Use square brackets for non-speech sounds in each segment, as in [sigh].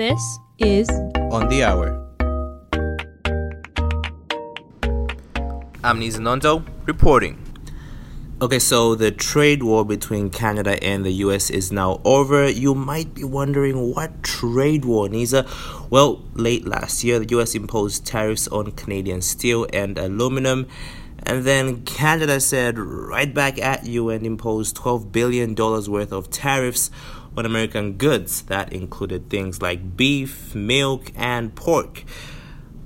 This is On the Hour. I'm Nizanando reporting. Okay, so the trade war between Canada and the US is now over. You might be wondering what trade war, Niza? Well, late last year, the US imposed tariffs on Canadian steel and aluminum. And then Canada said right back at you and imposed $12 billion worth of tariffs on American goods. That included things like beef, milk, and pork.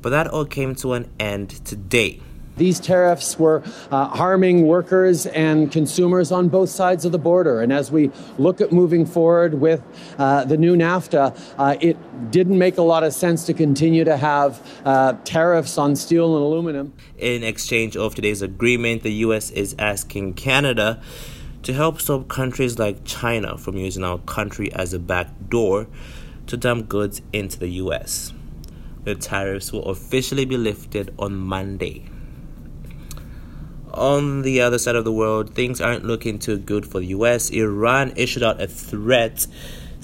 But that all came to an end today. These tariffs were uh, harming workers and consumers on both sides of the border. And as we look at moving forward with uh, the new NAFTA, uh, it didn't make a lot of sense to continue to have uh, tariffs on steel and aluminum. In exchange of today's agreement, the U.S. is asking Canada to help stop countries like China from using our country as a back door to dump goods into the U.S. The tariffs will officially be lifted on Monday on the other side of the world, things aren't looking too good for the US. Iran issued out a threat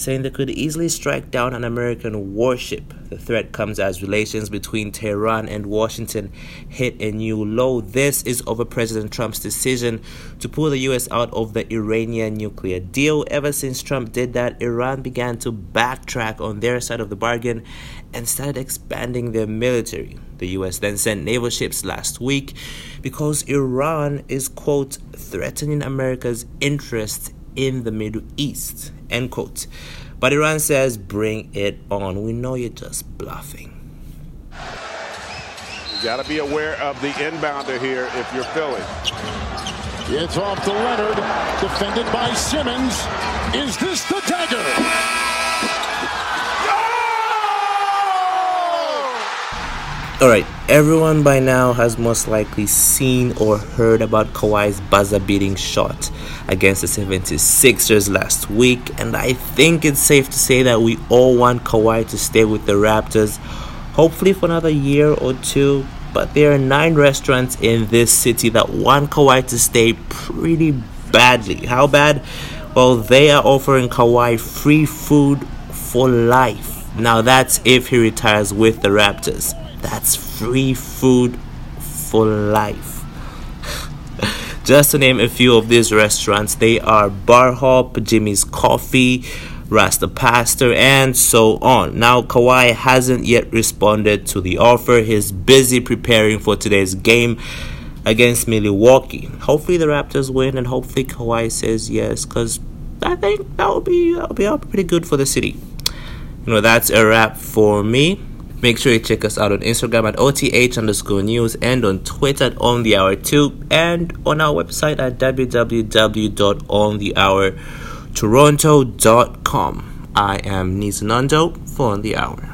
saying they could easily strike down an American warship. The threat comes as relations between Tehran and Washington hit a new low. This is over President Trump's decision to pull the US out of the Iranian nuclear deal. Ever since Trump did that, Iran began to backtrack on their side of the bargain and started expanding their military. The US then sent naval ships last week because Iran is, quote, threatening America's interests in the Middle East, end quote. But Iran says, bring it on. We know you're just bluffing. You got to be aware of the inbounder here if you're Philly. It's off to Leonard, defended by Simmons. Is this the dagger? Alright, everyone by now has most likely seen or heard about Kawhi's buzzer beating shot against the 76ers last week, and I think it's safe to say that we all want Kawhi to stay with the Raptors, hopefully for another year or two. But there are nine restaurants in this city that want Kawhi to stay pretty badly. How bad? Well, they are offering Kawhi free food for life. Now, that's if he retires with the Raptors. That's free food for life. [laughs] Just to name a few of these restaurants, they are Bar Hop, Jimmy's Coffee, Rasta Pasta, and so on. Now, Kawhi hasn't yet responded to the offer. He's busy preparing for today's game against Milwaukee. Hopefully, the Raptors win, and hopefully, Kawhi says yes, because I think that would be that would be pretty good for the city. You know, that's a wrap for me. Make sure you check us out on Instagram at OTH underscore news and on Twitter at On The Hour 2 and on our website at www.onthehourtoronto.com. I am Nizanando for On The Hour.